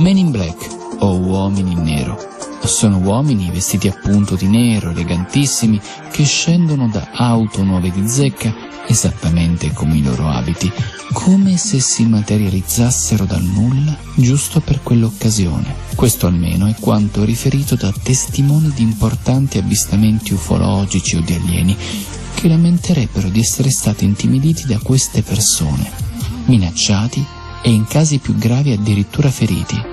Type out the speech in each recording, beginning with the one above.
Men in Black o Uomini in Nero. Sono uomini vestiti appunto di nero, elegantissimi, che scendono da auto nuove di zecca, esattamente come i loro abiti, come se si materializzassero dal nulla giusto per quell'occasione. Questo almeno è quanto riferito da testimoni di importanti avvistamenti ufologici o di alieni, che lamenterebbero di essere stati intimiditi da queste persone, minacciati e in casi più gravi addirittura feriti.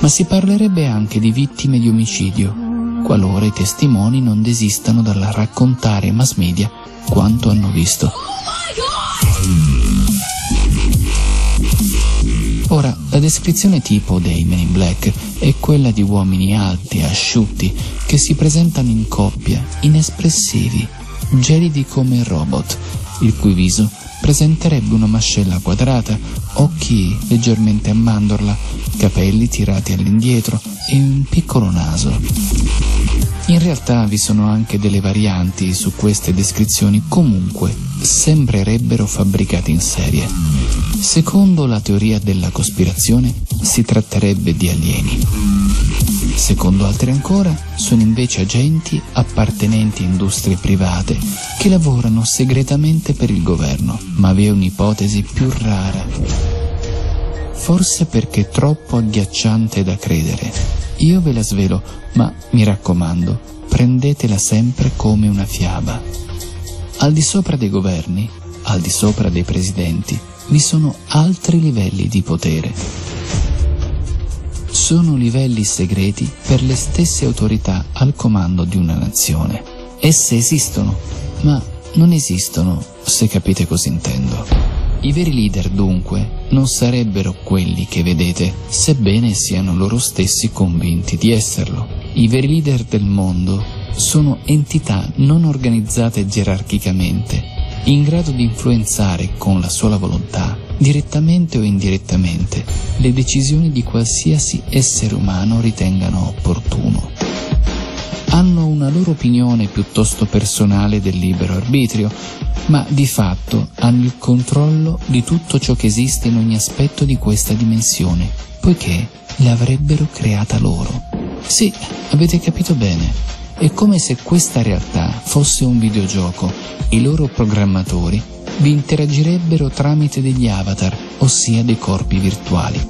Ma si parlerebbe anche di vittime di omicidio, qualora i testimoni non desistano dal raccontare ai mass media quanto hanno visto. Ora, la descrizione tipo dei Men in Black è quella di uomini alti, e asciutti, che si presentano in coppia, inespressivi, gelidi come robot, il cui viso presenterebbe una mascella quadrata, occhi leggermente a mandorla, capelli tirati all'indietro e un piccolo naso. In realtà vi sono anche delle varianti su queste descrizioni, comunque sembrerebbero fabbricate in serie. Secondo la teoria della cospirazione si tratterebbe di alieni. Secondo altri ancora sono invece agenti appartenenti a industrie private che lavorano segretamente per il governo, ma vi è un'ipotesi più rara. Forse perché troppo agghiacciante da credere. Io ve la svelo, ma mi raccomando, prendetela sempre come una fiaba. Al di sopra dei governi, al di sopra dei presidenti, vi sono altri livelli di potere. Sono livelli segreti per le stesse autorità al comando di una nazione. Esse esistono, ma non esistono, se capite cosa intendo. I veri leader, dunque, non sarebbero quelli che vedete, sebbene siano loro stessi convinti di esserlo. I veri leader del mondo sono entità non organizzate gerarchicamente, in grado di influenzare con la sola volontà, direttamente o indirettamente, le decisioni di qualsiasi essere umano ritengano opportuno. Hanno una loro opinione piuttosto personale del libero arbitrio, ma di fatto hanno il controllo di tutto ciò che esiste in ogni aspetto di questa dimensione, poiché l'avrebbero creata loro. Sì, avete capito bene. È come se questa realtà fosse un videogioco i loro programmatori vi interagirebbero tramite degli avatar, ossia dei corpi virtuali.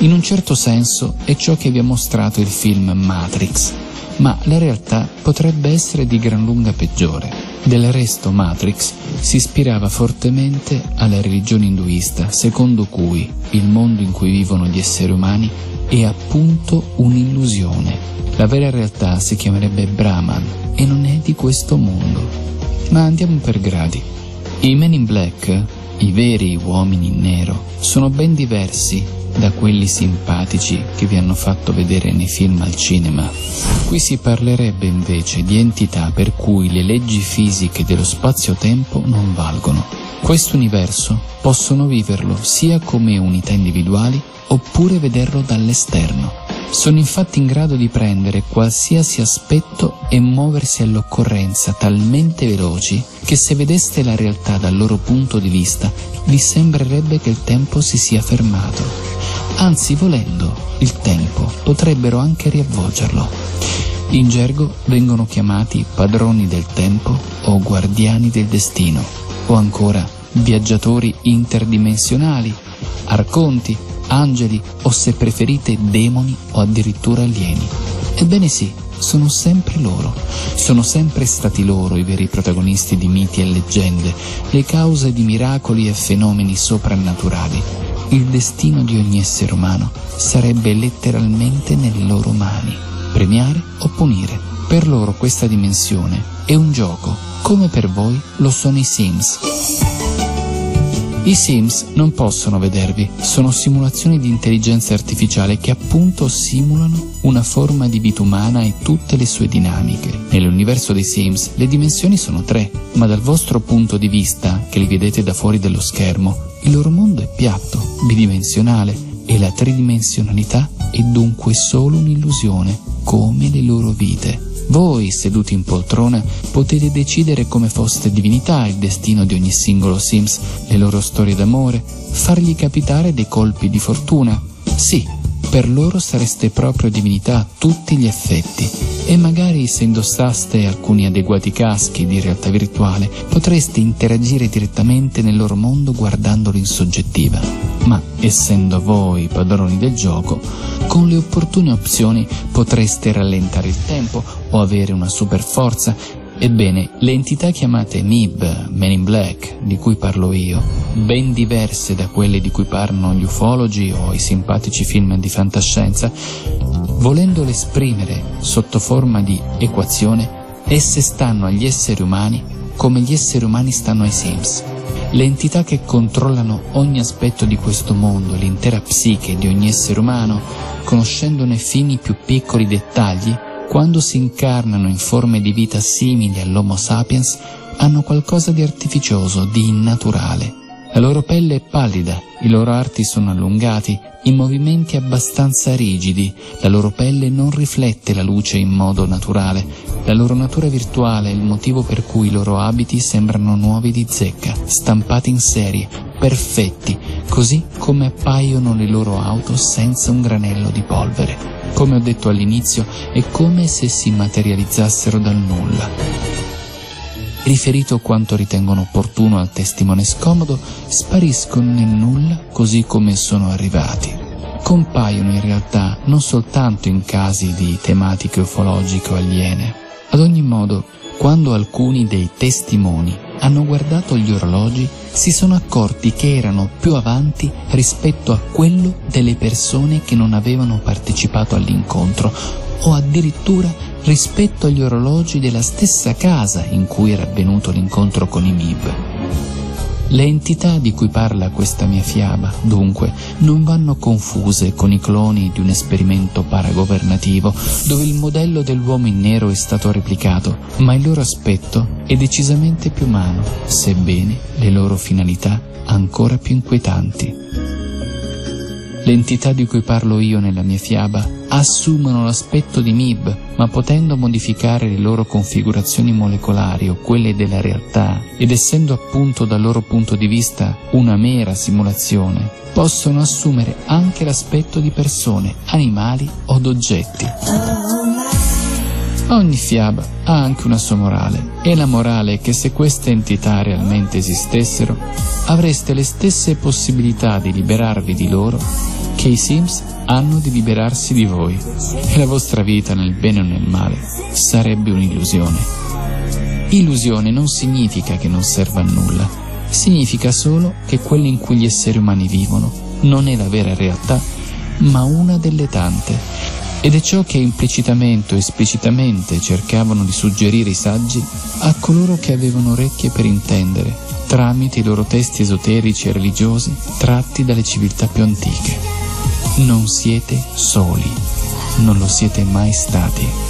In un certo senso è ciò che vi ha mostrato il film Matrix, ma la realtà potrebbe essere di gran lunga peggiore. Del resto Matrix si ispirava fortemente alla religione induista, secondo cui il mondo in cui vivono gli esseri umani è appunto un'illusione la vera realtà si chiamerebbe Brahman e non è di questo mondo. Ma andiamo per gradi. I Men in Black, i veri uomini in nero, sono ben diversi da quelli simpatici che vi hanno fatto vedere nei film al cinema. Qui si parlerebbe invece di entità per cui le leggi fisiche dello spazio-tempo non valgono. Questo universo possono viverlo sia come unità individuali oppure vederlo dall'esterno. Sono infatti in grado di prendere qualsiasi aspetto e muoversi all'occorrenza talmente veloci che se vedeste la realtà dal loro punto di vista vi sembrerebbe che il tempo si sia fermato. Anzi, volendo, il tempo potrebbero anche riavvolgerlo. In gergo vengono chiamati padroni del tempo o guardiani del destino, o ancora viaggiatori interdimensionali, arconti, angeli o se preferite demoni o addirittura alieni. Ebbene sì, sono sempre loro, sono sempre stati loro i veri protagonisti di miti e leggende, le cause di miracoli e fenomeni soprannaturali. Il destino di ogni essere umano sarebbe letteralmente nelle loro mani, premiare o punire. Per loro questa dimensione è un gioco, come per voi lo sono i Sims. I Sims non possono vedervi, sono simulazioni di intelligenza artificiale che appunto simulano una forma di vita umana e tutte le sue dinamiche. Nell'universo dei Sims le dimensioni sono tre, ma dal vostro punto di vista, che li vedete da fuori dello schermo, il loro mondo è piatto, bidimensionale e la tridimensionalità è dunque solo un'illusione, come le loro vite. Voi, seduti in poltrona, potete decidere come foste divinità il destino di ogni singolo Sims, le loro storie d'amore, fargli capitare dei colpi di fortuna. Sì, per loro sareste proprio divinità a tutti gli effetti e magari se indossaste alcuni adeguati caschi di realtà virtuale potreste interagire direttamente nel loro mondo guardandolo in soggettiva. Ma essendo voi padroni del gioco, con le opportune opzioni potreste rallentare il tempo o avere una super forza Ebbene, le entità chiamate MIB, Men in Black, di cui parlo io, ben diverse da quelle di cui parlano gli ufologi o i simpatici film di fantascienza, volendole esprimere sotto forma di equazione, esse stanno agli esseri umani come gli esseri umani stanno ai Sims. Le entità che controllano ogni aspetto di questo mondo, l'intera psiche di ogni essere umano, conoscendone fini più piccoli dettagli, quando si incarnano in forme di vita simili all'Homo sapiens, hanno qualcosa di artificioso, di innaturale. La loro pelle è pallida, i loro arti sono allungati, i movimenti abbastanza rigidi, la loro pelle non riflette la luce in modo naturale, la loro natura virtuale è il motivo per cui i loro abiti sembrano nuovi di zecca, stampati in serie, perfetti, così come appaiono le loro auto senza un granello di polvere. Come ho detto all'inizio, è come se si materializzassero dal nulla. Riferito quanto ritengono opportuno al testimone scomodo, spariscono nel nulla così come sono arrivati. Compaiono in realtà non soltanto in casi di tematiche ufologiche o aliene. Ad ogni modo, quando alcuni dei testimoni hanno guardato gli orologi, si sono accorti che erano più avanti rispetto a quello delle persone che non avevano partecipato all'incontro o addirittura rispetto agli orologi della stessa casa in cui era avvenuto l'incontro con i MIB. Le entità di cui parla questa mia fiaba, dunque, non vanno confuse con i cloni di un esperimento paragovernativo dove il modello dell'uomo in nero è stato replicato, ma il loro aspetto è decisamente più umano, sebbene le loro finalità ancora più inquietanti. L'entità di cui parlo io nella mia fiaba assumono l'aspetto di MIB, ma potendo modificare le loro configurazioni molecolari o quelle della realtà, ed essendo appunto dal loro punto di vista una mera simulazione, possono assumere anche l'aspetto di persone, animali o d'oggetti. Ogni fiaba ha anche una sua morale, e la morale è che se queste entità realmente esistessero, avreste le stesse possibilità di liberarvi di loro che i Sims hanno di liberarsi di voi, e la vostra vita nel bene o nel male sarebbe un'illusione. Illusione non significa che non serva a nulla, significa solo che quella in cui gli esseri umani vivono non è la vera realtà, ma una delle tante ed è ciò che implicitamente o esplicitamente cercavano di suggerire i saggi a coloro che avevano orecchie per intendere, tramite i loro testi esoterici e religiosi tratti dalle civiltà più antiche. Non siete soli, non lo siete mai stati.